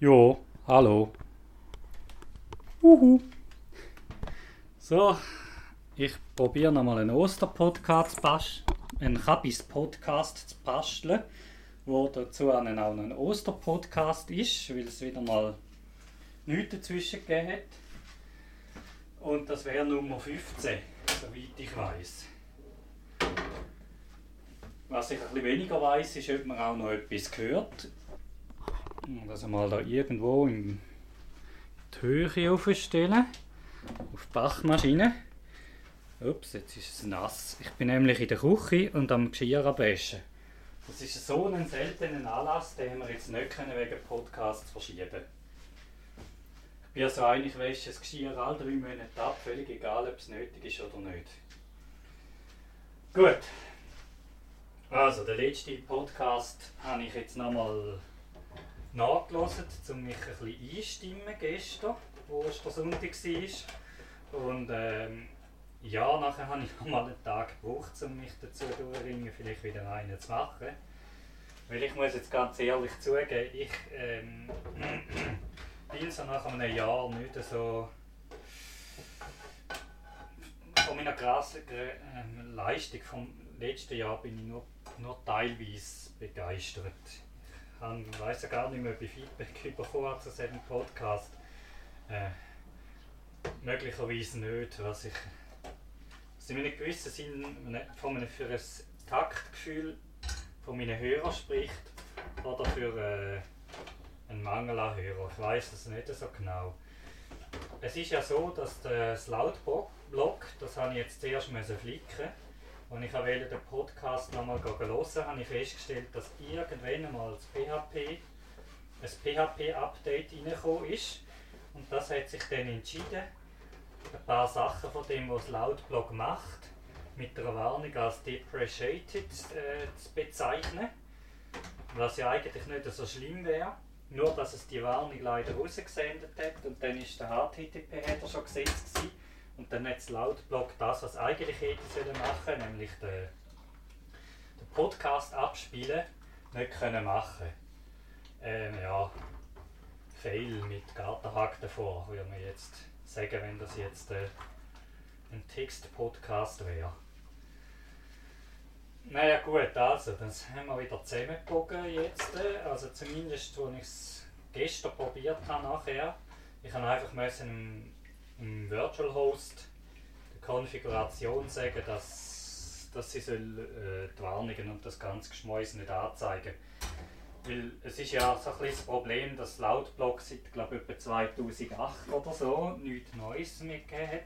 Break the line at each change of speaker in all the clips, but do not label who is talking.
Jo, hallo. Uhu. So, ich probiere nochmal einen Osterpodcast zu basteln, einen Kabis-Podcast zu basteln, wo dazu auch auch ein Osterpodcast ist, weil es wieder mal nichts dazwischen gegeben hat. Und das wäre Nummer 15, soweit ich weiß. Was ich ein bisschen weniger weiß, ist, ob man auch noch etwas gehört. Das mal da irgendwo in die Höhe aufstellen. Auf die Bachmaschine. Ups, jetzt ist es nass. Ich bin nämlich in der Küche und am Geschirr abwaschen. Das ist so ein seltener Anlass, den wir jetzt nicht können wegen Podcasts verschieben Ich bin also eigentlich, wäsche das Geschirr alle drei Monate ab, völlig egal, ob es nötig ist oder nicht. Gut. Also, der letzte Podcast habe ich jetzt nochmal nachgelassen, um mich ein bisschen einstimmen gestern, wo Ostersonntag war. Und ähm, ja, nachher habe ich noch mal einen Tag gebraucht, um mich dazu durchzuringen, vielleicht wieder einen zu machen. Weil ich muss jetzt ganz ehrlich zugeben, ich ähm, bin so nach einem Jahr nicht so von meiner krassen ähm, Leistung vom letzten Jahr bin ich nur, nur teilweise begeistert. Ich weiß ja gar nicht mehr, ob ich Feedback bekommen habe zu diesem Podcast. Äh, möglicherweise nicht, was ich was in einem gewissen Sinn von einem, für ein Taktgefühl von meinen Hörern spricht oder für äh, einen Mangel an Hörern. Ich weiß es nicht so genau. Es ist ja so, dass das Lautblock, das habe ich jetzt zuerst flicken als ich den Podcast nochmal hören wollte, habe ich festgestellt, dass irgendwann einmal das PHP, ein PHP-Update reingekommen ist. Und das hat sich dann entschieden, ein paar Sachen von dem, was Lautblog macht, mit einer Warnung als depreciated äh, zu bezeichnen. Was ja eigentlich nicht so schlimm wäre. Nur, dass es die Warnung leider rausgesendet hat und dann ist der HTTP-Header schon gesetzt gewesen. Und dann hat Lautblock das, was eigentlich hätte sollen machen, nämlich den, den Podcast abspielen, nicht können machen. Ähm, ja, Fail mit Gartenhack davor, würde man jetzt sagen, wenn das jetzt äh, ein Text-Podcast wäre. Naja gut, also, das haben wir wieder zusammengebogen jetzt. Äh, also zumindest, als ich es gestern probiert habe nachher. Ich habe einfach müssen im Virtual Host der Konfiguration sagen, dass, dass sie soll, äh, die Warnungen und das ganze Geschmäus nicht anzeigen weil es ist ja so ein das Problem, dass Lautblock seit glaube etwa 2008 oder so nichts Neues mitgegeben hat.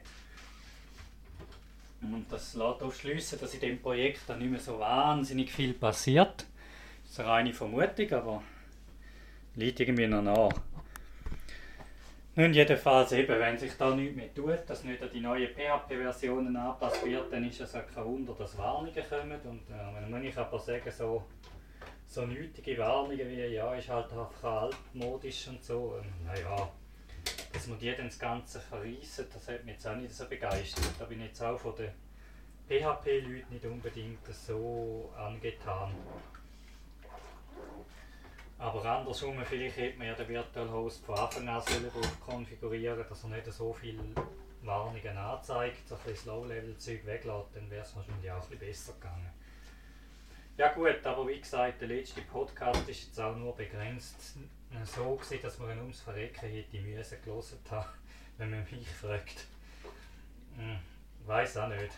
Und das lässt auch schliessen, dass in dem Projekt dann nicht mehr so wahnsinnig viel passiert. Das ist eine reine Vermutung, aber liegt irgendwie noch nach. Nun jedenfalls eben, wenn sich da nichts mehr tut, dass nicht an die neuen PHP-Versionen angepasst wird, dann ist es auch kein Wunder, dass Warnungen kommen. Und äh, dann muss aber sagen, so, so nötige Warnungen wie, ja, ist halt einfach altmodisch und so, ähm, naja, dass man die dann das Ganze verreissen, das hat mich jetzt auch nicht so begeistert. Da bin ich jetzt auch von den PHP-Leuten nicht unbedingt so angetan. Aber andersrum, vielleicht hätte man ja den Virtual Host von Anfang an darauf konfigurieren dass er nicht so viele Warnungen anzeigt, so ein Low-Level-Zeug weglässt, dann wäre es wahrscheinlich auch ein besser gegangen. Ja gut, aber wie gesagt, der letzte Podcast ist jetzt auch nur begrenzt so gewesen, dass man ihn ums Verrecken hätte müssen gelesen haben, wenn man mich fragt. Hm, weiß auch nicht.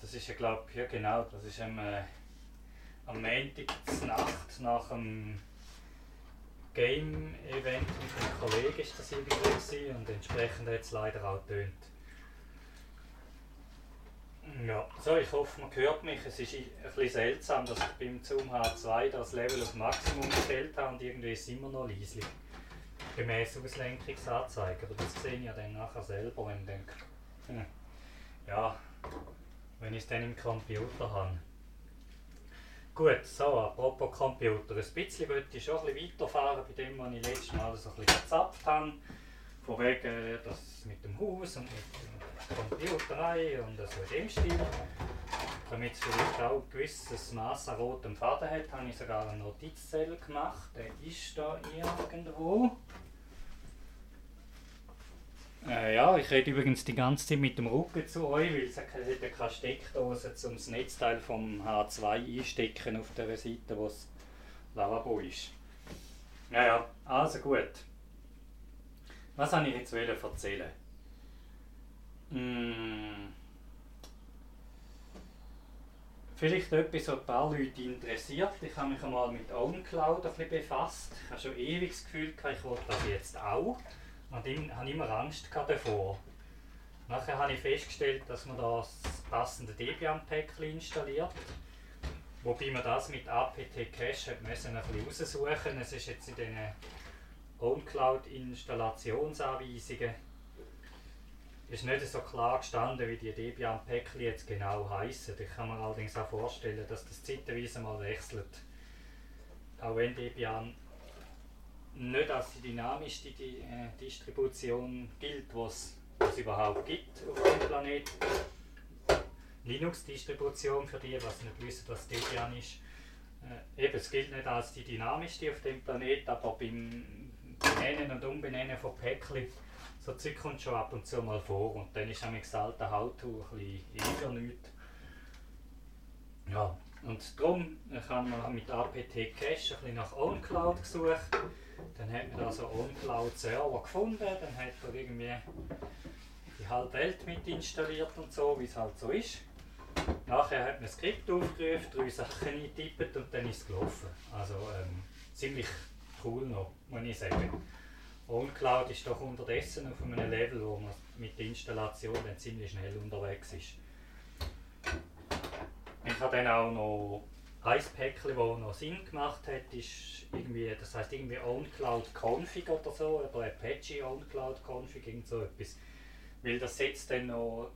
Das ist ja glaube ich, ja genau, das ist ein... Äh, am Montag Nacht nach dem Game-Event mit einem Kollegen ist das irgendwie und entsprechend hat es leider auch getönt. Ja, so, ich hoffe, man hört mich. Es ist ein bisschen seltsam, dass ich beim Zoom H2 das Level auf Maximum gestellt habe und irgendwie ist es immer noch leislich. Gemäß Auslenkungsanzeige. Aber das sehe ich ja dann nachher selber, wenn ich denke, hm, ja, wenn ich es dann im Computer habe. Gut, so, apropos Computer. Ein bisschen wollte ich schon ein bisschen weiterfahren bei dem, was ich letztes Mal so ein bisschen gezapft habe. Von wegen das mit dem Haus und mit der Computerei und so in dem Stil. damit es vielleicht auch ein gewisses Maß an rotem Faden hat, habe ich sogar einen Notizzettel gemacht. Der ist da irgendwo. Äh, ja, ich rede übrigens die ganze Zeit mit dem Rücken zu euch, weil es hat keine Steckdose, um das Netzteil vom H2 einstecken auf der Seite, wo das Lavabo ist. Ja, ja, also gut. Was wollte ich jetzt erzählen? Mmh. Vielleicht etwas, was ein paar Leute interessiert. Ich habe mich einmal mit OwnCloud ein befasst. Ich habe schon ewig das Gefühl, ich wollte das jetzt auch. Und ich habe immer Angst davor. Nachher habe ich festgestellt, dass man das passende Debian-Päckchen installiert. Wobei man das mit apt-cache ein bisschen raussuchen Es ist jetzt in den OwnCloud-Installationsanweisungen ist nicht so klar gestanden, wie die Debian-Päckchen jetzt genau heißen. Ich kann mir allerdings auch vorstellen, dass das zeitweise mal wechselt. Auch wenn Debian nicht als die dynamischste äh, Distribution gilt, was es überhaupt gibt auf dem Planeten. Linux-Distribution, für die, was nicht wissen, was Debian ist. Äh, eben, es gilt nicht als die dynamischste auf dem Planeten, aber beim Benennen und Umbenennen von Päckchen, so Zeug kommt schon ab und zu mal vor und dann ist nämlich das alte How-To ein bisschen nichts. Ja, und darum haben wir mit apt-cache ein bisschen nach OwnCloud gesucht dann hat man also OnCloud-Server gefunden, dann hat er irgendwie die halbe Welt mit installiert und so, wie es halt so ist. Nachher hat man ein Skript aufgerufen, drei Sachen eingetippt und dann ist es gelaufen. Also ähm, ziemlich cool noch, muss ich sagen. OnCloud ist doch unterdessen auf einem Level, wo man mit der Installation dann ziemlich schnell unterwegs ist. Ich habe dann auch noch ein Päckchen, das noch Sinn gemacht hat, ist irgendwie, das heißt irgendwie OwnCloud Config oder so, oder Apache OwnCloud Config, irgend so etwas. Weil das setzt dann noch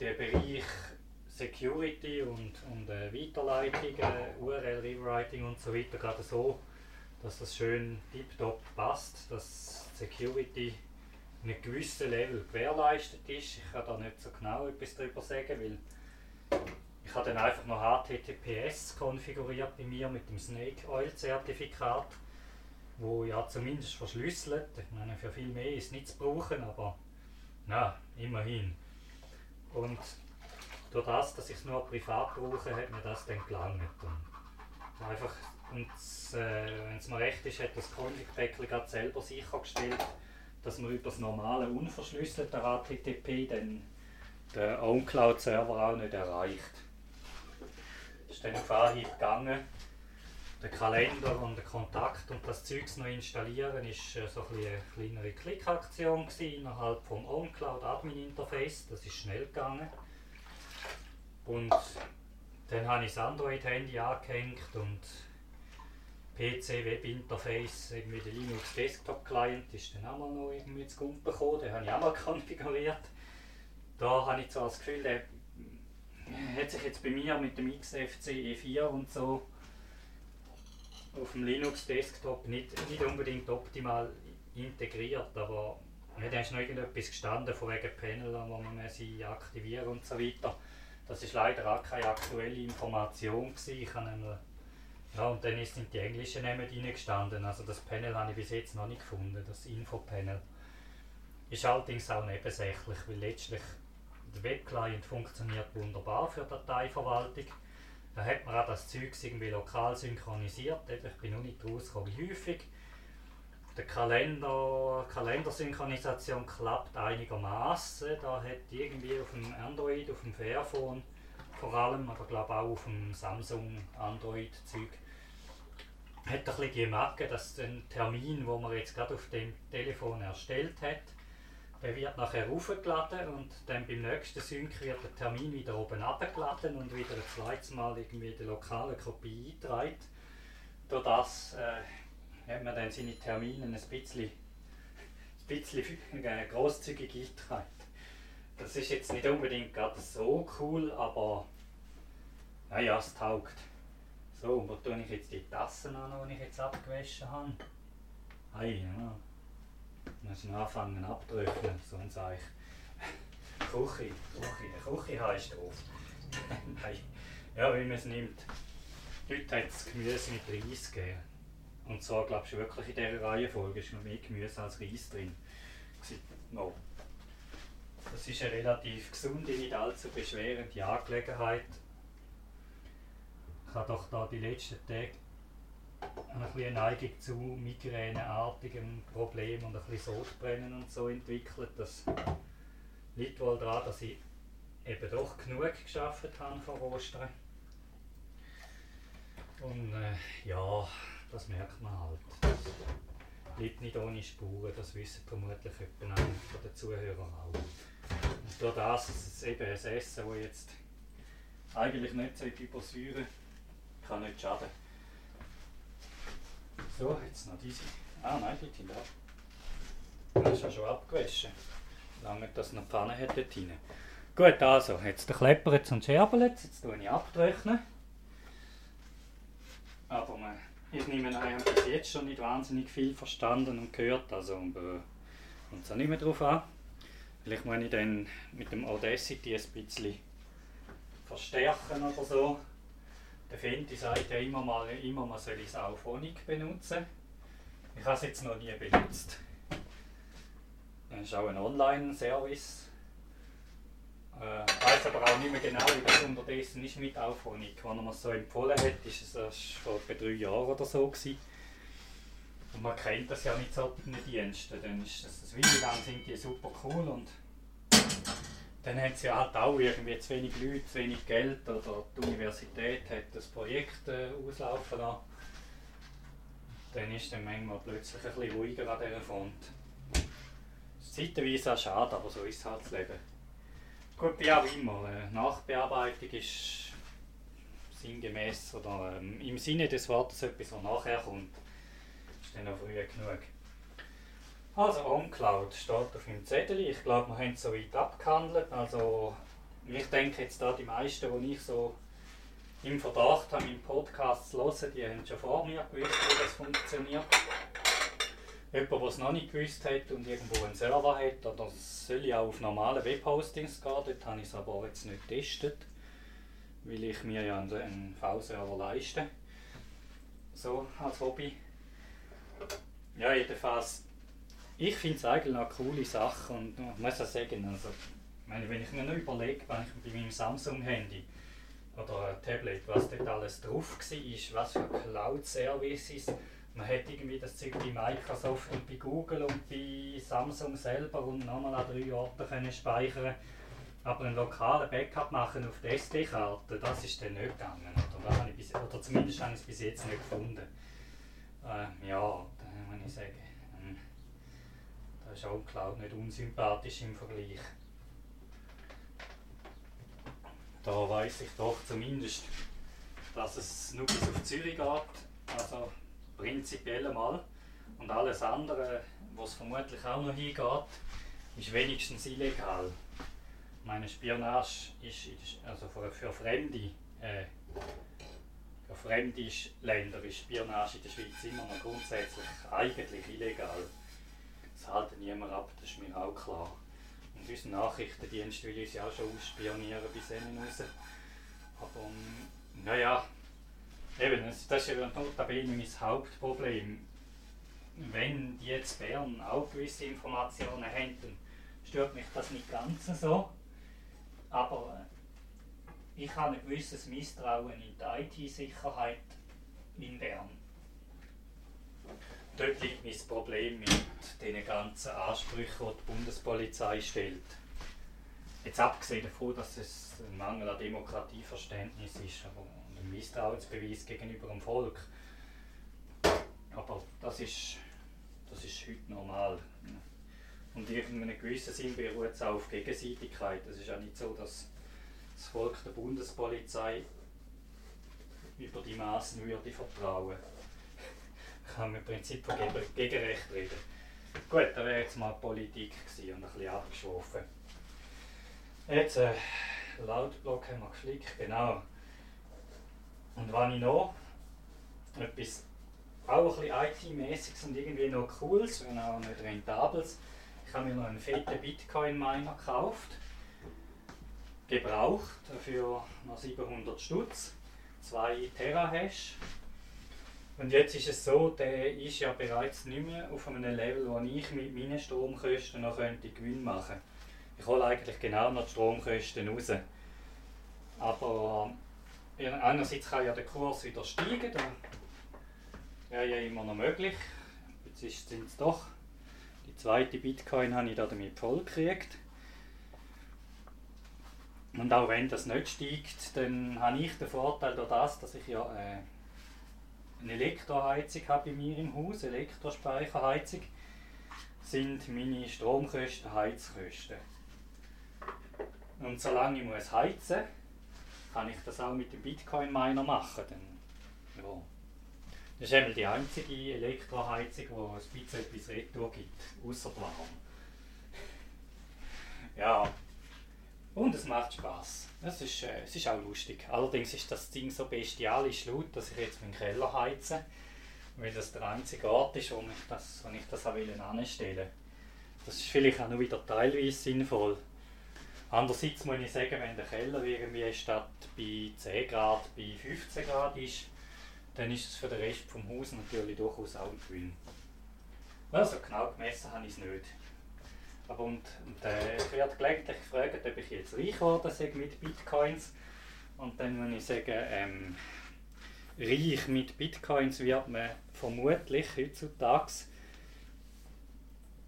den Bereich Security und, und äh, Weiterleitung, äh, URL Rewriting und so weiter gerade so, dass das schön tiptop passt, dass Security in einem gewissen Level gewährleistet ist. Ich kann da nicht so genau etwas darüber sagen, weil ich habe dann einfach noch HTTPS konfiguriert bei mir mit dem Snake Oil Zertifikat, wo ja zumindest verschlüsselt. Ich meine, für viel mehr ist nichts zu brauchen, aber na, immerhin. Und durch das, dass ich es nur privat brauche, hat mir das dann gelangt. Und einfach, äh, wenn es mir recht ist, hat das Config-Päckchen gerade selber sichergestellt, dass man über das normale unverschlüsselte HTTP dann den OwnCloud-Server auch nicht erreicht ist dann auf Anhieb gegangen. Der Kalender und der Kontakt und das Zeugs noch installieren ist äh, so ein eine kleinere Klickaktion innerhalb vom OnCloud Admin Interface. Das ist schnell gegangen. Und dann habe ich das Android-Handy angehängt und PC Webinterface, irgendwie der Linux Desktop Client ist dann auch mal noch irgendwie zu Gumpen gekommen, den habe ich auch mal konfiguriert. Da habe ich zwar das Gefühl, hat sich jetzt bei mir mit dem XFC E4 und so auf dem Linux Desktop nicht, nicht unbedingt optimal integriert, aber ja, da ist noch irgendetwas gestanden von wegen Panel, wo man sie aktivieren und so weiter. Das ist leider auch keine aktuelle Information gewesen. Ich habe ja, und dann sind die englischen Namen drin gestanden. Also das Panel habe ich bis jetzt noch nicht gefunden, das Infopanel. Ist allerdings auch nebensächlich, weil letztlich der Webclient funktioniert wunderbar für Dateiverwaltung. Da hat man auch das Zeug irgendwie lokal synchronisiert. Ich bin noch nicht rausgekommen, wie häufig. Der Kalender, Kalendersynchronisation klappt einigermaßen. Da hat irgendwie auf dem Android, auf dem Fairphone vor allem, aber glaube auch auf dem Samsung Android-Zeug, hat ein bisschen die Macke, dass den Termin, den man jetzt gerade auf dem Telefon erstellt hat, der wird nachher aufgeladen und dann beim nächsten Sync wird der Termin wieder oben abgeladen und wieder ein zweites Mal irgendwie die lokale Kopie eingetragen. Durch das äh, hat man dann seine Termine ein bisschen, ein bisschen äh, grosszügig eingetragen. Das ist jetzt nicht unbedingt gerade so cool, aber naja, es taugt. So, wo tue ich jetzt die Tassen an, die ich jetzt abgewaschen habe? Hey, ja. Müssen anfangen abdrücken, sonst sage ich Küche, Küche, Küche heißt drauf. Nein. Ja, wie man es nimmt. Heute hat es Gemüse mit Reis gegeben. Und zwar, glaube ich, wirklich in dieser Reihenfolge ist noch mehr Gemüse als Reis drin. No. Das ist eine relativ gesunde, nicht allzu beschwerende Angelegenheit. Ich habe doch da die letzten Tage eine Neigung zu migräneartigen Problemen und ein bisschen Sodbrennen und so entwickelt. Das liegt wohl daran, dass ich eben doch genug geschafft habe von Ostern. Und äh, ja, das merkt man halt. Das bleibt nicht ohne Spuren, das wissen vermutlich etwa von den Zuhörern auch. Und durch das, dass es eben ein Essen, das jetzt eigentlich nicht so übersäuern kann nicht schaden. So, jetzt noch diese. Ah nein, die sind ab. Das ist ja schon abgewaschen. Lange, dass es noch Pfanne hat dort rein. Gut, also, jetzt der kleppert und scherbelt. Jetzt tue ich abtrocknen. Aber man, ich nehme an, ich bis jetzt schon nicht wahnsinnig viel verstanden und gehört. Also, und äh, es auch nicht mehr darauf an. Vielleicht muss ich dann mit dem Audacity ein bisschen verstärken oder so. Der Fenty sagt ja immer mal, immer man soll es auch Phonik benutzen. Ich habe es jetzt noch nie benutzt. Das ist auch ein Online-Service. Äh, ich weiß aber auch nicht mehr genau, wie das unterdessen ist mit Auphonic. Als er mir so empfohlen hat, ist es erst vor etwa drei Jahren oder so. Gewesen. Und man kennt das ja mit solchen Diensten. Dann ist das, das Video lang sind die super cool und dann haben sie halt auch irgendwie zu wenig Leute, zu wenig Geld oder die Universität hat das Projekt äh, auslaufen lassen. Dann ist dann manchmal plötzlich ein bisschen ruhiger an dieser Front. Zeitweise auch schade, aber so ist halt das Leben. Gut, wie auch immer. Äh, Nachbearbeitung ist sinngemäß oder ähm, im Sinne des Wortes etwas, was nachher kommt. Ist dann auch früh genug. Also OnCloud steht auf meinem Zettel. Ich glaube, wir haben es so weit abgehandelt. Also ich denke jetzt da die meisten, die ich so im Verdacht habe, meinen Podcast zu hören, die haben schon vor mir gewusst, wie das funktioniert. Jemand, der es noch nicht gewusst hat und irgendwo einen Server hat, oder soll ich auch auf normale Webhostings gehen, dort habe ich es aber jetzt nicht getestet, weil ich mir ja einen V-Server leiste. So als Hobby. Ja, jedenfalls ich finde es eigentlich eine coole Sache und ich muss auch sagen, also, meine, wenn ich mir nur überlege, wenn ich bei meinem Samsung-Handy oder Tablet, was dort alles drauf war, was für Cloud-Services, man hätte irgendwie das Zeug bei Microsoft und bei Google und bei Samsung selber und nochmal an drei Orten können speichern aber einen lokalen Backup machen auf der SD-Karte, das ist dann nicht gegangen. Oder, habe bis, oder zumindest habe ich es bis jetzt nicht gefunden. Äh, ja, dann muss ich sagen, das ist auch Cloud nicht unsympathisch im Vergleich. Da weiß ich doch zumindest, dass es nur bis auf Zürich geht, also prinzipiell mal. Und alles andere, was vermutlich auch noch hingeht, ist wenigstens illegal. Meine Spionage ist, also für, für Fremde, äh, für fremde Länder ist Spionage in der Schweiz immer noch grundsätzlich eigentlich illegal das halten niemand ab, das ist mir auch klar. Und unser Nachrichtendienst will uns ja auch schon ausspionieren bis innen raus. Aber naja, eben, das ist ja notabene mein Hauptproblem. Wenn die jetzt Bern auch gewisse Informationen haben, dann stört mich das nicht ganz so. Aber äh, ich habe ein gewisses Misstrauen in die IT-Sicherheit in Bern dort liegt mein Problem mit den ganzen Ansprüchen, die die Bundespolizei stellt. Jetzt abgesehen davon, dass es ein Mangel an Demokratieverständnis ist und ein Misstrauensbeweis gegenüber dem Volk. Aber das ist, das ist heute normal. Und in einem gewissen Sinn beruht es auch auf Gegenseitigkeit. Es ist ja nicht so, dass das Volk der Bundespolizei über die Maßen würde vertrauen kann man im Prinzip von Gegenrecht reden. Gut, da wäre jetzt mal Politik gewesen und ein bisschen abgeschworfen. Jetzt, äh, Lautblock haben wir geflickt, genau. Und was ich noch, etwas auch ein bisschen IT-mäßiges und irgendwie noch cooles, wenn auch nicht rentables, ich habe mir noch einen fetten Bitcoin-Miner gekauft. gebraucht für noch 700 Stutz, 2 Terahash. Und jetzt ist es so, der ist ja bereits nicht mehr auf einem Level, wo ich mit meinen Stromkosten noch könnte Gewinn machen könnte. Ich hole eigentlich genau noch die Stromkosten raus. Aber äh, einerseits kann ja der Kurs wieder steigen, das wäre ja immer noch möglich. Jetzt sind es doch. Die zweite Bitcoin habe ich damit voll gekriegt. Und auch wenn das nicht steigt, dann habe ich den Vorteil durch das, dass ich ja äh, eine Elektroheizung habe bei mir im Haus, Elektrospeicherheizung, sind meine Stromkosten Heizkosten. Und solange ich muss heizen kann ich das auch mit dem Bitcoin-Miner machen. Dann, ja. Das ist eben die einzige Elektroheizung, die ein bisschen etwas Retour gibt, außer warm. ja, und es macht Spaß. Es ist, äh, es ist auch lustig. Allerdings ist das Ding so bestialisch laut, dass ich jetzt meinen Keller heize, weil das der einzige Ort ist, wo ich das, wo ich das auch anstellen Das ist vielleicht auch noch wieder teilweise sinnvoll. Andererseits muss ich sagen, wenn der Keller irgendwie statt bei 10 Grad bei 15 Grad ist, dann ist es für den Rest vom Haus natürlich durchaus auch ein Gewinn. Also genau gemessen habe ich es nicht. Und, und äh, ich werde gelegentlich gefragt, ob ich jetzt reich geworden sei mit Bitcoins. Und dann muss ich sagen, ähm, reich mit Bitcoins wird man vermutlich heutzutage,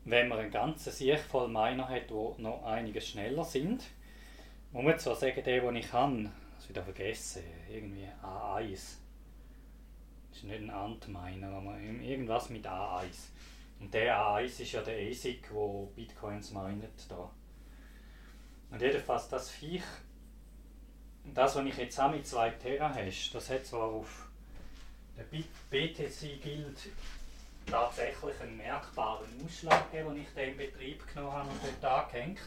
wenn man einen ganzen Sieg voll Miner hat, die noch einiges schneller sind. Man muss zwar sagen, der, den ich habe, das wieder vergessen, irgendwie A1. Das ist nicht ein Antminer, aber irgendwas mit A1. Und der A1 ist ja der ASIC, wo Bitcoins meint da. Und jedenfalls das Viech, das, was ich jetzt habe mit 2 Terahash, das hat zwar auf der BTC Guild tatsächlich einen merkbaren Ausschlag gegeben, den ich den in Betrieb genommen habe und dort angehängt.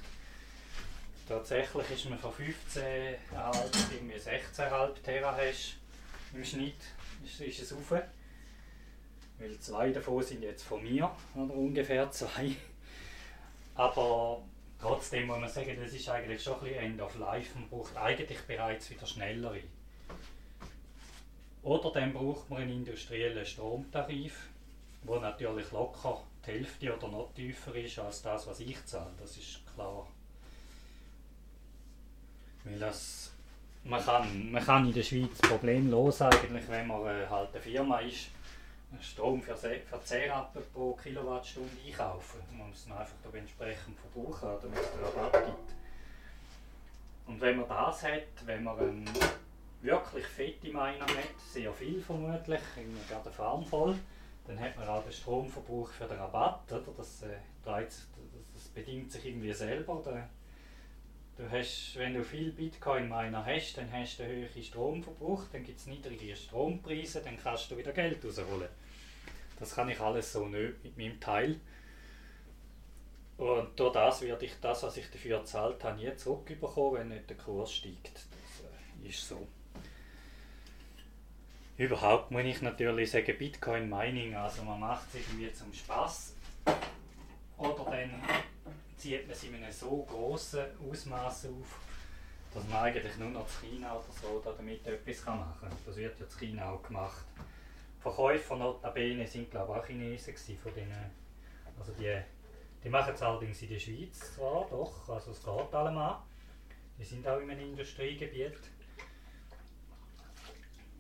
Tatsächlich ist man von 15 auf irgendwie 16,5 Terahash im Schnitt ist, ist es rauf. Weil zwei davon sind jetzt von mir, oder ungefähr zwei. Aber trotzdem muss man sagen, das ist eigentlich schon ein bisschen End of Life. Man braucht eigentlich bereits wieder schnellere. Oder dann braucht man einen industriellen Stromtarif, der natürlich locker die Hälfte oder noch tiefer ist als das, was ich zahle. Das ist klar. Weil das, man, kann, man kann in der Schweiz problemlos eigentlich, wenn man äh, halt eine Firma ist, Strom für, für 10 Rappen pro Kilowattstunde einkaufen. Man muss ihn einfach entsprechend verbrauchen, damit es einen Rabatt gibt. Und wenn man das hat, wenn man einen wirklich fette Miner hat, sehr viel vermutlich, gerade Farm voll, dann hat man auch den Stromverbrauch für den Rabatt. Oder? Das, äh, das bedingt sich irgendwie selber. Der, du hast, wenn du viel Bitcoin-Miner hast, dann hast du einen höheren Stromverbrauch, dann gibt es niedrige Strompreise, dann kannst du wieder Geld rausholen. Das kann ich alles so nicht mit meinem Teil. Und durch das werde ich das, was ich dafür gezahlt habe, nie zurückbekommen, wenn nicht der Kurs steigt. Das äh, ist so. Überhaupt muss ich natürlich sagen, Bitcoin Mining, also man macht es irgendwie zum Spaß oder dann zieht man es in einem so großen Ausmaß auf, dass man eigentlich nur noch zu China oder so damit etwas machen kann. Das wird ja zu China auch gemacht. Verkäufer notabene sind glaube ich auch Chinesen von denen. Also die, die machen es allerdings in der Schweiz zwar, doch, also es geht allem an. Die sind auch in einem Industriegebiet.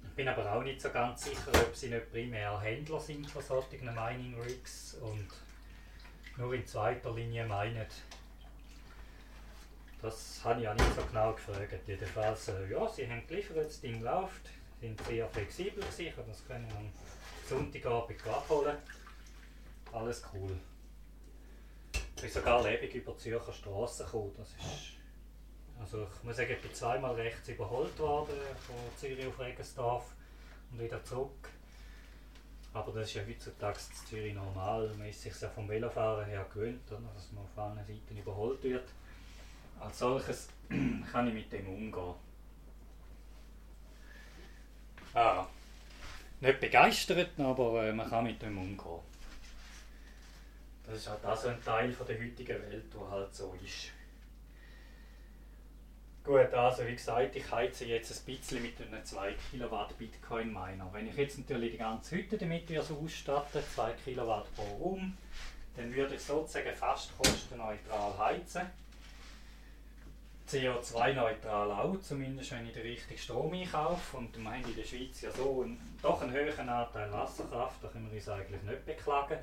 Ich bin aber auch nicht so ganz sicher, ob sie nicht primär Händler sind von solchen Mining Rigs und nur in zweiter Linie meinen. Das habe ich auch nicht so genau gefragt. Jedenfalls, äh, ja, sie haben geliefert, das Ding läuft sind sehr flexibel gewesen, das können am Sonntagabend abholen. Alles cool. Ich bin sogar lebig über die Zürcher Straße gekommen. Das ist, also ich muss sagen, ich bin zweimal rechts überholt worden von Zürich auf Regensdorf und wieder zurück. Aber das ist ja heutzutage in Zürich normal. Man ist sich ja vom Velofahren her gewöhnt, dass man auf allen Seiten überholt wird. Als solches kann ich mit dem umgehen. Ah, nicht begeistert, aber äh, man kann mit dem umgehen. Das ist halt auch so ein Teil von der heutigen Welt, wo halt so ist. Gut, also wie gesagt, ich heize jetzt ein bisschen mit einem 2 Kilowatt Bitcoin Miner. Wenn ich jetzt natürlich die ganze Hütte damit ausstatte, 2 Kilowatt pro Raum, dann würde ich sozusagen fast kostenneutral heizen. CO2-neutral auch, zumindest wenn ich den richtigen Strom einkaufe. Und wir haben in der Schweiz ja so einen, doch einen höheren Anteil Wasserkraft, da können wir uns eigentlich nicht beklagen.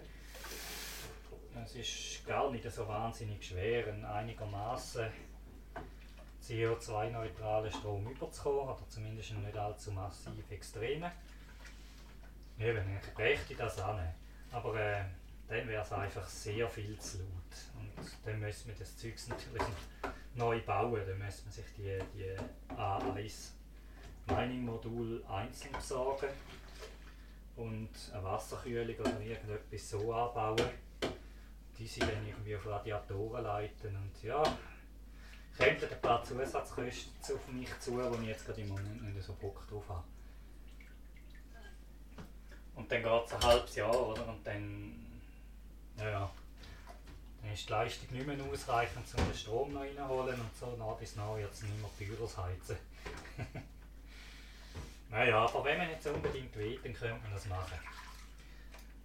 Es ist gar nicht so wahnsinnig schwer, einigermaßen CO2-neutralen Strom überzukommen, oder zumindest nicht allzu massiv extremen. Eben, ich bräuchte das an. Aber äh, dann wäre es einfach sehr viel zu laut. Und dann müsste man das Zeug natürlich neu bauen. Dann müsste man sich die, die A1 Mining-Modul einzeln besorgen und eine Wasserkühlung oder irgendetwas so anbauen. Die sie dann irgendwie auf Radiatoren leiten und ja, kommen ein paar Zusatzkosten auf mich zu, wo ich jetzt gerade im Moment nicht so Bock drauf habe. Und dann geht es ein halbes Jahr, oder? Und dann, ja, dann ist die Leistung nicht mehr ausreichend, um den Strom noch reinholen und so. Nach bis nach wird es nicht mehr teures Heizen. naja, aber wenn man jetzt unbedingt will, dann könnte man das machen.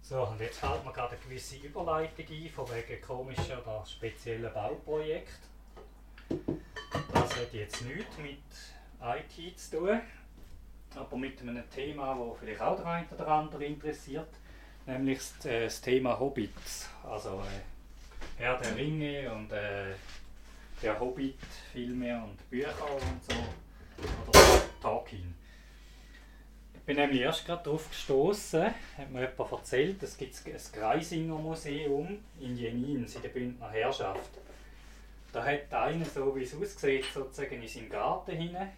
So, und jetzt fällt mir gerade eine gewisse Überleitung ein, von wegen komischen oder speziellen Bauprojekten. Das hat jetzt nichts mit IT zu tun, aber mit einem Thema, das vielleicht auch der eine oder andere interessiert, nämlich das, äh, Thema Hobbits. Also äh, Herr der Ringe und äh, der Hobbit-Filme und Bücher und so. Oder Tolkien. Ich bin nämlich erst gerade darauf gestoßen, hat mir jemand erzählt, es gibt ein Greisinger Museum in Jenins in der Bündner Herrschaft. Da hat einer, so wie es aussieht, sozusagen in seinem Garten hinein.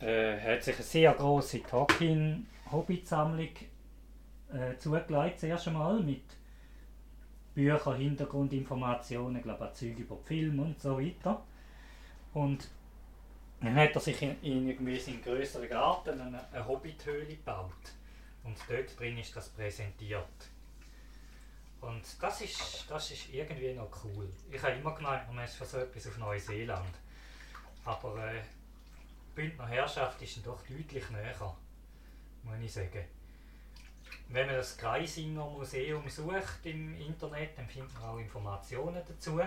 Äh, hat sich eine sehr große Tolkien-Hobbit-Sammlung äh, zugelegt, zuerst einmal mit Büchern, Hintergrundinformationen, glaube ich, Zeug über Filme und so weiter. Und dann hat er sich in, in irgendwie seinen größeren Garten eine, eine Hobbit-Höhle gebaut. Und dort drin ist das präsentiert. Und das ist, das ist irgendwie noch cool. Ich habe immer gemeint, man ist für so etwas auf Neuseeland. Aber äh, Bündner Herrschaft ist doch deutlich näher, muss ich sagen. Wenn man das Greisinger Museum sucht im Internet, dann findet man auch Informationen dazu.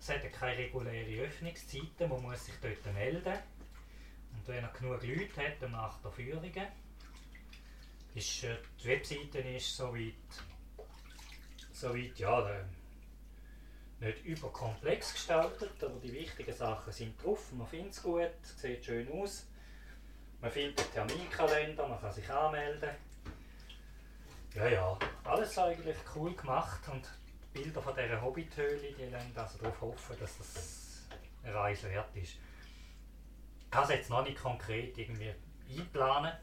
Es hat keine reguläre Öffnungszeiten, man muss sich dort melden. Und wenn er genug Leute hat, dann macht er Führungen. Ist, äh, die Webseite ist soweit soweit ja, äh, nicht überkomplex gestaltet, aber die wichtigen Sachen sind drauf. Man findet es gut, sieht schön aus. Man findet den Terminkalender, man kann sich anmelden. Ja, ja, alles eigentlich cool gemacht und die Bilder von dieser Hobbithöhle, die lassen also darauf hoffen, dass das eine Reise wert ist. Ich habe es jetzt noch nicht konkret irgendwie eingeplant,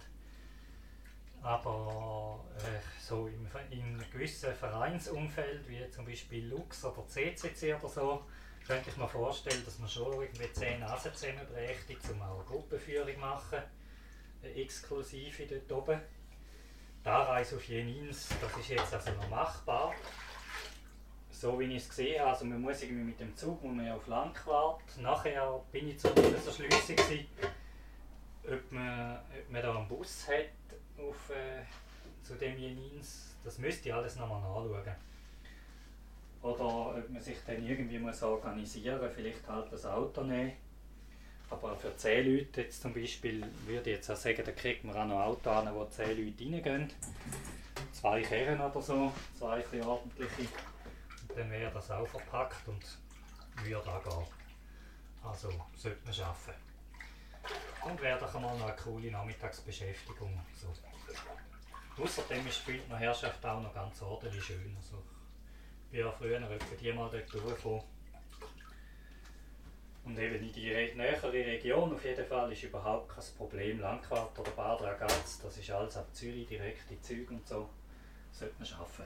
aber äh, so im, in gewissen Vereinsumfeld, wie zum Beispiel Lux oder CCC oder so, könnte ich mir vorstellen, dass man schon irgendwie zehn Nasen zusammenbrächte, um auch eine Gruppenführung machen, eine exklusive dort oben. Die Anreise auf Jenins, das ist jetzt also noch machbar. So wie ich es gesehen habe, also man muss irgendwie mit dem Zug muss man ja auf Land warten. Nachher bin ich zumindest so schlüssig ob man, ob man da einen Bus hat auf, äh, zu dem Jenins, das müsste ich alles nochmal nachschauen. Oder ob man sich dann irgendwie muss organisieren muss, vielleicht halt das Auto nehmen. Aber für 10 Leute jetzt zum Beispiel würde ich jetzt auch sagen, da kriegt man auch noch Auto an, wo 10 Leute reingehen. Zwei Kerren oder so, zwei ordentliche. Und dann wäre das auch verpackt und würde auch gehen. Also sollte man schaffen. Und wäre doch einmal noch eine coole Nachmittagsbeschäftigung. So. Außerdem ist die Bündner Herrschaft auch noch ganz ordentlich schön. Also, ich bin ja früher etwa die mal dort durchgekommen. Und eben in die nähere Region auf jeden Fall ist überhaupt kein Problem. Langquart oder Bad Ragaz, das ist alles ab Zürich direkt die Züge und so. Das sollte man schaffen.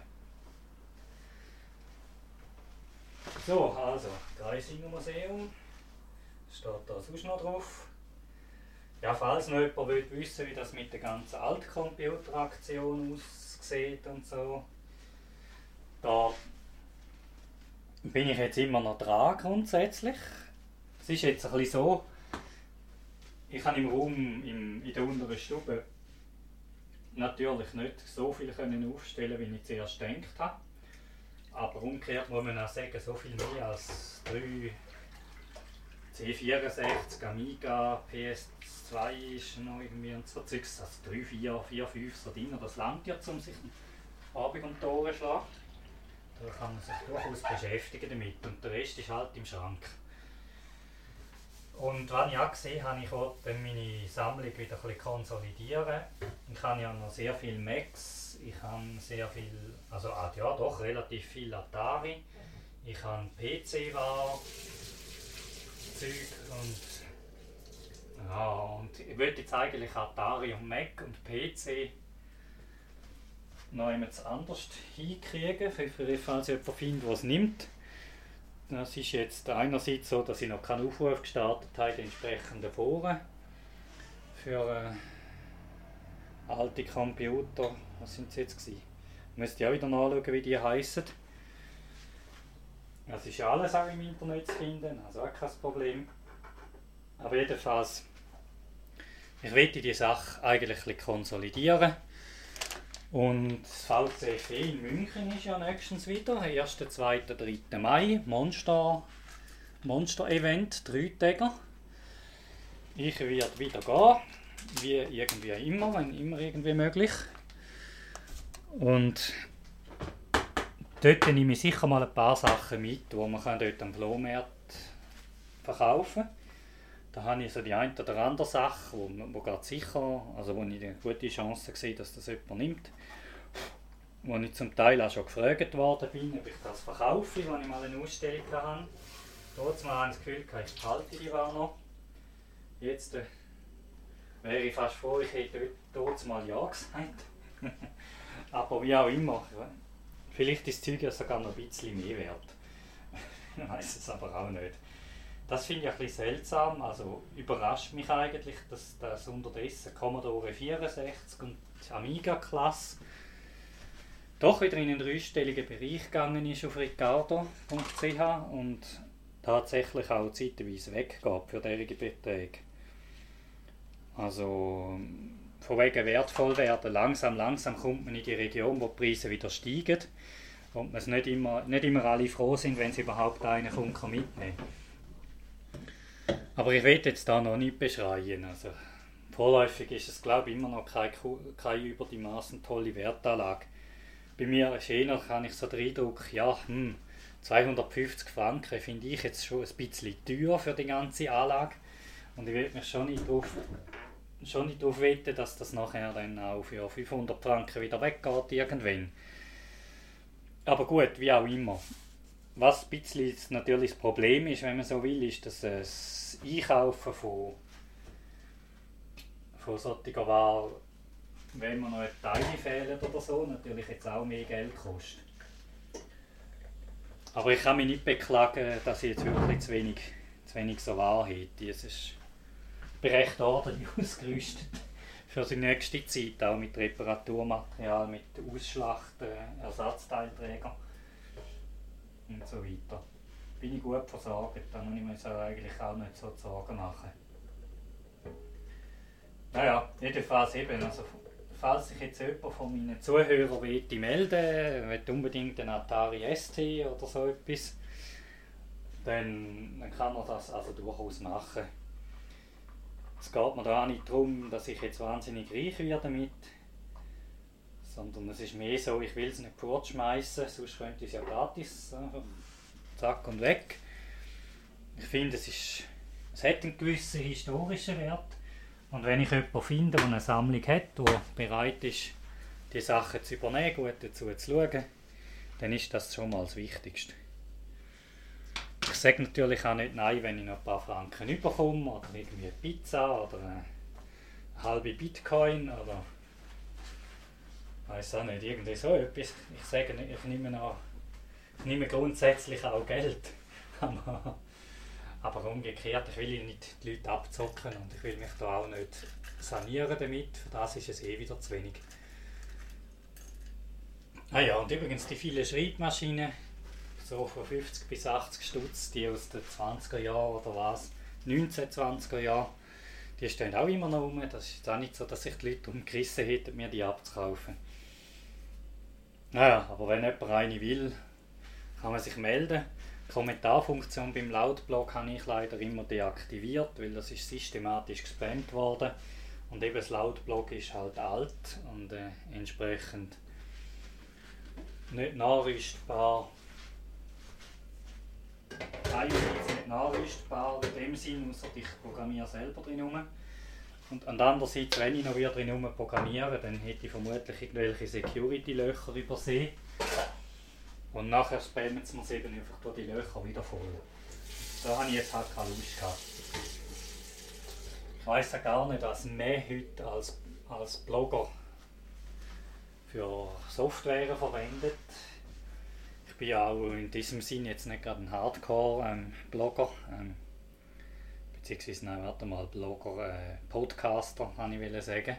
So, also, Dreisinger Museum. Steht da sonst noch drauf. Falls noch jemand will wissen wie das mit der ganzen Altcomputeraktion aussieht und so, da bin ich jetzt immer noch dran grundsätzlich. Es ist jetzt ein bisschen so, ich habe im Raum im, in der unteren Stube natürlich nicht so viel können aufstellen wie ich zuerst gedacht habe. Aber umgekehrt muss man auch sagen, so viel mehr als 3 C64, Amiga, PS2 ist noch irgendwie und so Zeugs, also 3, 4, 4, 5 so drin, das langt ja, um sich Abend und Tore zu schlagen. Da kann man sich durchaus beschäftigen damit und der Rest ist halt im Schrank. Und was ich auch gesehen habe, ich wollte meine Sammlung wieder ein bisschen konsolidieren. Ich habe ja noch sehr viele Macs, ich habe sehr viel, also ah, ja doch, relativ viel Atari. Ich habe PC-Ware, Zeug und ja, und ich wollte jetzt eigentlich Atari und Mac und PC noch jemand anders hinkriegen, falls jemand findet, es nimmt. Es ist jetzt einerseits so, dass ich noch keinen Aufruf gestartet habe entsprechenden Foren für äh, alte Computer. Was sind sie jetzt gewesen? Ich müsste auch wieder nachschauen, wie die heißen. Es ist alles auch im Internet zu finden, also auch kein Problem. Aber jedenfalls, ich möchte die Sache eigentlich konsolidieren und das VCFE in München ist ja nächstens wieder, 1., 2., 3. Mai, Monster, Monster Event, Dreitäger. Ich werde wieder gehen, wie irgendwie immer, wenn immer irgendwie möglich. Und dort nehme ich sicher mal ein paar Sachen mit, die man dort am Flohmarkt verkaufen kann. Da habe ich so die eine oder andere Sache, wo, wo gerade sicher, also wo ich eine gute Chance sehe, dass das jemand nimmt wo ich zum Teil auch schon gefragt worden bin, ob ich das verkaufe, wenn ich mal eine Ausstellung hatte. Dort habe ich das Gefühl, ich behalte die Ware noch. Jetzt äh, wäre ich fast froh, ich hätte dort mal Ja gesagt. aber wie auch immer. Vielleicht ist das Zeug ja sogar noch ein bisschen mehr wert. ich weiß es aber auch nicht. Das finde ich ein bisschen seltsam. Also überrascht mich eigentlich, dass das unterdessen Commodore 64 und Amiga-Klasse doch wieder in einen dreistelligen Bereich gegangen ist auf ricardo.ch und tatsächlich auch zeitweise weggeht für derige Beträge. Also von wegen wertvoll werden, langsam, langsam kommt man in die Region, wo die Preise wieder steigen und man nicht immer, nicht immer alle froh sind, wenn sie überhaupt einen kommt, mitnehmen Aber ich will jetzt da noch nicht beschreien. Also, vorläufig ist es glaube ich immer noch keine, keine über die Maßen tolle Wertanlage bei mir ist eher, habe ich so den Eindruck, ja, hm, 250 Franken finde ich jetzt schon ein bisschen teuer für die ganze Anlage. Und ich will mich schon nicht darauf schon nicht darauf wetten, dass das nachher dann auch für 500 Franken wieder weggeht irgendwann. Aber gut, wie auch immer. Was ein bisschen natürlich das Problem ist, wenn man so will, ist, dass das Einkaufen von, von solcher Ware wenn mir noch Teile fehlen oder so, natürlich jetzt auch mehr Geld kostet. Aber ich kann mich nicht beklagen, dass ich jetzt wirklich zu wenig, zu wenig so wahr hätte. Es ist recht ordentlich ausgerüstet für die nächste Zeit, auch mit Reparaturmaterial, mit Ausschlachten, Ersatzteilträgern und so weiter. Bin ich gut versorgt, da muss ich mir eigentlich auch nicht so Sorgen machen. Naja, jedenfalls eben, also falls sich jetzt jemand von meinen Zuhörern möchte melden möchte, unbedingt einen Atari ST oder so etwas, dann, dann kann man das also durchaus machen. Es geht mir da auch nicht darum, dass ich jetzt wahnsinnig reich werde damit, sondern es ist mehr so, ich will es nicht fortschmeißen, sonst könnte es ja gratis einfach zack und weg. Ich finde, es, ist, es hat einen gewissen historischen Wert und wenn ich jemanden finde, der eine Sammlung hat, der bereit ist, die Sachen zu übernehmen, gut dazu zu schauen, dann ist das schon mal das Wichtigste. Ich sage natürlich auch nicht nein, wenn ich noch ein paar Franken überkomme oder irgendwie eine Pizza oder eine halbe Bitcoin oder weiß auch nicht, irgendwie so etwas. Ich sage nicht, ich nehme, noch, ich nehme grundsätzlich auch Geld. Aber umgekehrt, ich will nicht die Leute abzocken und ich will mich da auch nicht sanieren damit. Für das ist es eh wieder zu wenig. Ah ja, und übrigens die vielen Schreibmaschinen, so von 50 bis 80 Stutz, die aus den 20er Jahren oder was, 1920er Jahren. Die stehen auch immer noch rum. Das ist auch nicht so, dass sich die Leute umgerissen hätten, mir die abzukaufen. Naja, aber wenn jemand eine will, kann man sich melden. Die Kommentarfunktion beim Lautblog habe ich leider immer deaktiviert, weil das ist systematisch gespammt worden. Und eben das Lautblog ist halt alt und äh, entsprechend nicht Teilweise nicht nachrüstbar in dem Sinn, außer ich programmiere selber drin rum. Und andererseits, wenn ich noch wieder drin programmiere, dann hätte ich vermutlich irgendwelche Security-Löcher übersehen. Und nachher spammen sie mir eben einfach durch die Löcher wieder voll. Da habe ich jetzt halt keine Lust gehabt. Ich weiss ja gar nicht, was mehr heute als, als Blogger für Software verwendet. Bin ja auch in diesem Sinn jetzt nicht gerade ein Hardcore-Blogger. Ähm, beziehungsweise, nein, warte mal, Blogger, äh, Podcaster, kann ich sagen.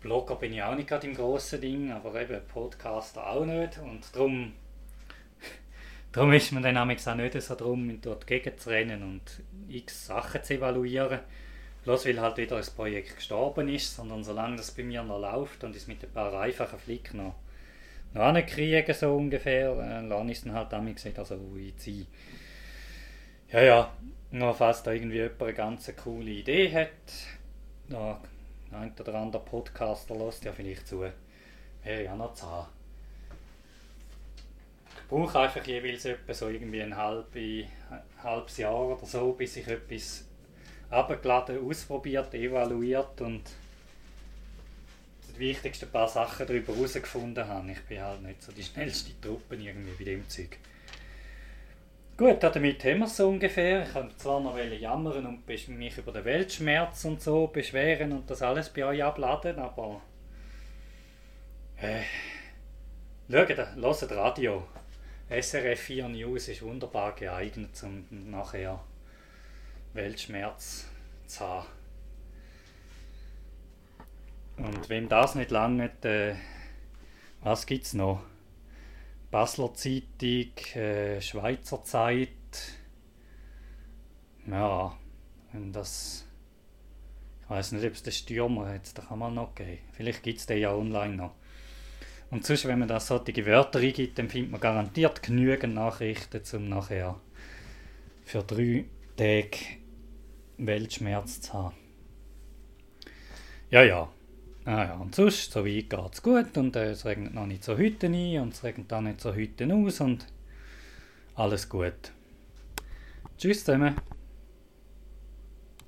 Blogger bin ich auch nicht gerade im grossen Ding, aber eben Podcaster auch nicht. Und darum, darum ist man dann auch nicht so darum, dort gegen zu rennen und x Sachen zu evaluieren. Bloß weil halt wieder das Projekt gestorben ist, sondern solange das bei mir noch läuft und ich es mit ein paar einfachen Flicken noch, noch ankriege, so ungefähr, äh, lasse ich es halt damit gesagt, also einziehen. Ja, ja, nur falls da irgendwie jemand eine ganz coole Idee hat, da ein oder andere Podcaster lässt ja vielleicht zu, wäre ja noch zahn. Ich brauche einfach jeweils etwa so irgendwie ein, halbe, ein halbes Jahr oder so, bis ich etwas abgeladen, ausprobiert, evaluiert und die wichtigsten paar Sachen darüber herausgefunden habe. Ich bin halt nicht so die schnellste Truppe irgendwie bei dem Zeug. Gut, damit haben wir es so ungefähr. Ich habe zwar noch jammern und mich über den Weltschmerz und so beschweren und das alles bei euch abladen, aber äh, schaut, hört Radio. SRF 4 News ist wunderbar geeignet, um nachher Weltschmerz zu haben. Und wem das nicht lange, äh, was gibt es noch? Basler Zeitung, äh, Schweizer Zeit. Ja, wenn das. Ich weiß nicht, ob es den Stürmer jetzt kann man noch geben. Vielleicht gibt es den ja online noch. Und sonst, wenn man da solche Wörter eingibt, dann findet man garantiert genügend Nachrichten, um nachher für drei Tage Weltschmerz zu haben. Ja, ja. Ah ja, und sonst, so weit geht es gut und äh, es regnet noch nicht so heute ein und es regnet auch nicht so heute aus und alles gut. Tschüss zusammen.